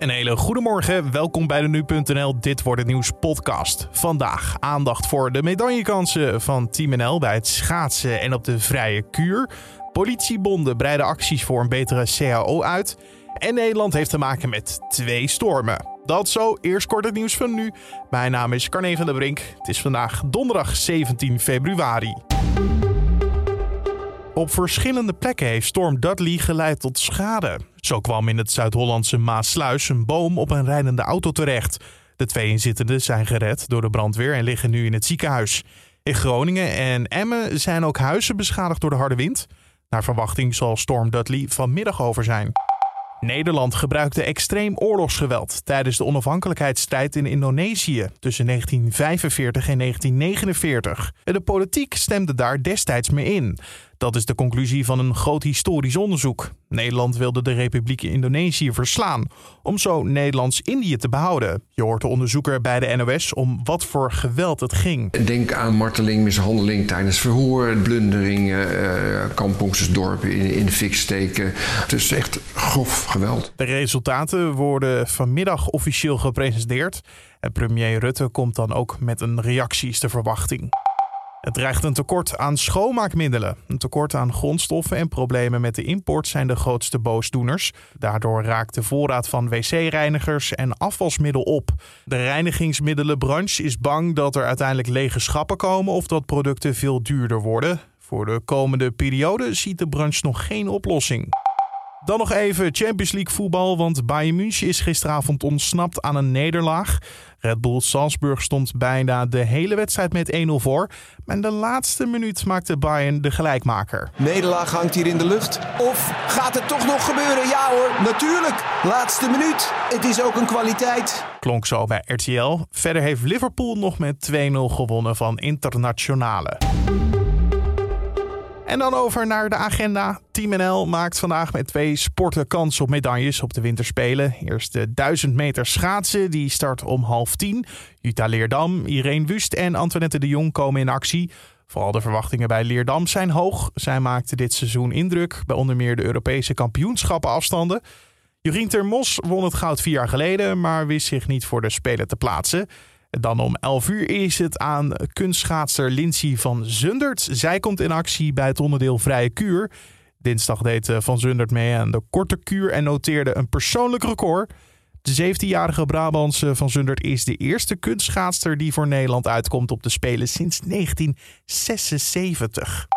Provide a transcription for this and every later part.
Een hele goede morgen, welkom bij de Nu.nl Dit Wordt Het Nieuws podcast. Vandaag aandacht voor de medaillekansen van Team NL bij het schaatsen en op de vrije kuur. Politiebonden breiden acties voor een betere CAO uit. En Nederland heeft te maken met twee stormen. Dat zo, eerst kort het nieuws van nu. Mijn naam is Carne van der Brink. Het is vandaag donderdag 17 februari. Op verschillende plekken heeft storm Dudley geleid tot schade. Zo kwam in het Zuid-Hollandse Maasluis een boom op een rijdende auto terecht. De twee inzittenden zijn gered door de brandweer en liggen nu in het ziekenhuis. In Groningen en Emmen zijn ook huizen beschadigd door de harde wind. Naar verwachting zal storm Dudley vanmiddag over zijn. Nederland gebruikte extreem oorlogsgeweld tijdens de onafhankelijkheidsstrijd in Indonesië tussen 1945 en 1949. De politiek stemde daar destijds mee in. Dat is de conclusie van een groot historisch onderzoek. Nederland wilde de Republiek Indonesië verslaan om zo Nederlands-Indië te behouden. Je hoort de onderzoeker bij de NOS om wat voor geweld het ging. Denk aan marteling, mishandeling tijdens verhoor, plunderingen, uh, kampongersdorpen in, in de fik steken. Het is echt grof geweld. De resultaten worden vanmiddag officieel gepresenteerd. En premier Rutte komt dan ook met een reactie, is de verwachting. Het dreigt een tekort aan schoonmaakmiddelen. Een tekort aan grondstoffen en problemen met de import zijn de grootste boosdoeners. Daardoor raakt de voorraad van wc-reinigers en afwasmiddel op. De reinigingsmiddelenbranche is bang dat er uiteindelijk lege schappen komen of dat producten veel duurder worden. Voor de komende periode ziet de branche nog geen oplossing. Dan nog even Champions League voetbal, want Bayern München is gisteravond ontsnapt aan een nederlaag. Red Bull Salzburg stond bijna de hele wedstrijd met 1-0 voor. Maar in de laatste minuut maakte Bayern de gelijkmaker. Nederlaag hangt hier in de lucht. Of gaat het toch nog gebeuren? Ja hoor, natuurlijk. Laatste minuut. Het is ook een kwaliteit. Klonk zo bij RTL. Verder heeft Liverpool nog met 2-0 gewonnen van Internationale. En dan over naar de agenda. Team NL maakt vandaag met twee sporten kans op medailles op de winterspelen. Eerst de 1000 meter schaatsen, die start om half tien. Jutta Leerdam, Irene Wust en Antoinette de Jong komen in actie. Vooral de verwachtingen bij Leerdam zijn hoog. Zij maakte dit seizoen indruk bij onder meer de Europese kampioenschappen afstanden. Jorien Termos won het goud vier jaar geleden, maar wist zich niet voor de Spelen te plaatsen. Dan om 11 uur is het aan kunstschaatser Lindsay van Zundert. Zij komt in actie bij het onderdeel Vrije Kuur. Dinsdag deed eh, Van Zundert mee aan de korte kuur en noteerde een persoonlijk record. De 17-jarige Brabantse Van Zundert is de eerste kunstschaatster die voor Nederland uitkomt op de Spelen sinds 1976.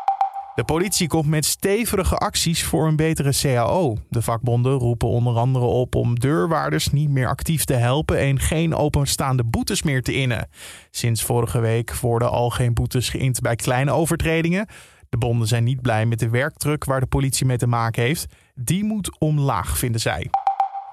De politie komt met stevige acties voor een betere CAO. De vakbonden roepen onder andere op om deurwaarders niet meer actief te helpen en geen openstaande boetes meer te innen. Sinds vorige week worden al geen boetes geïnd bij kleine overtredingen. De bonden zijn niet blij met de werkdruk waar de politie mee te maken heeft. Die moet omlaag, vinden zij.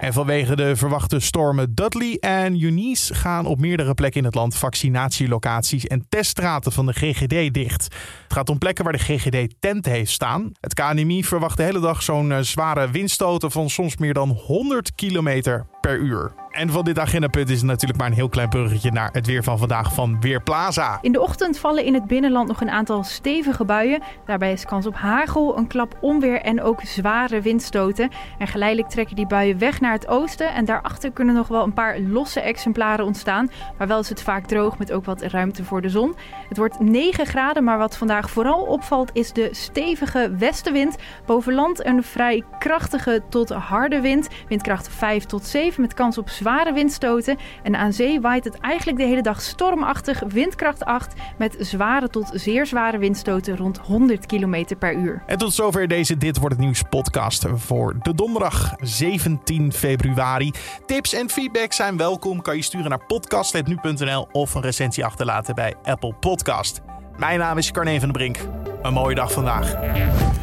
En vanwege de verwachte stormen Dudley en Eunice gaan op meerdere plekken in het land vaccinatielocaties en teststraten van de GGD dicht. Het gaat om plekken waar de GGD tent heeft staan. Het KNMI verwacht de hele dag zo'n eh, zware windstoten van soms meer dan 100 km per uur. En van dit agendapunt is natuurlijk maar een heel klein bruggetje naar het weer van vandaag van Weerplaza. In de ochtend vallen in het binnenland nog een aantal stevige buien. Daarbij is kans op hagel, een klap onweer en ook zware windstoten. En geleidelijk trekken die buien weg naar het oosten. En daarachter kunnen nog wel een paar losse exemplaren ontstaan. Maar wel is het vaak droog met ook wat ruimte voor de zon. Het wordt 9 graden, maar wat vandaag vooral opvalt is de stevige westenwind. Boven land een vrij krachtige tot harde wind. Windkracht 5 tot 7 met kans op zware windstoten. En aan zee waait het eigenlijk de hele dag stormachtig, windkracht 8 met zware tot zeer zware windstoten rond 100 km per uur. En tot zover deze Dit wordt het nieuws podcast voor de donderdag 17 februari. Tips en feedback zijn welkom. Kan je sturen naar podcast.nu.nl of een recensie achterlaten bij Apple Podcast. Mijn naam is Carne van den Brink. Een mooie dag vandaag.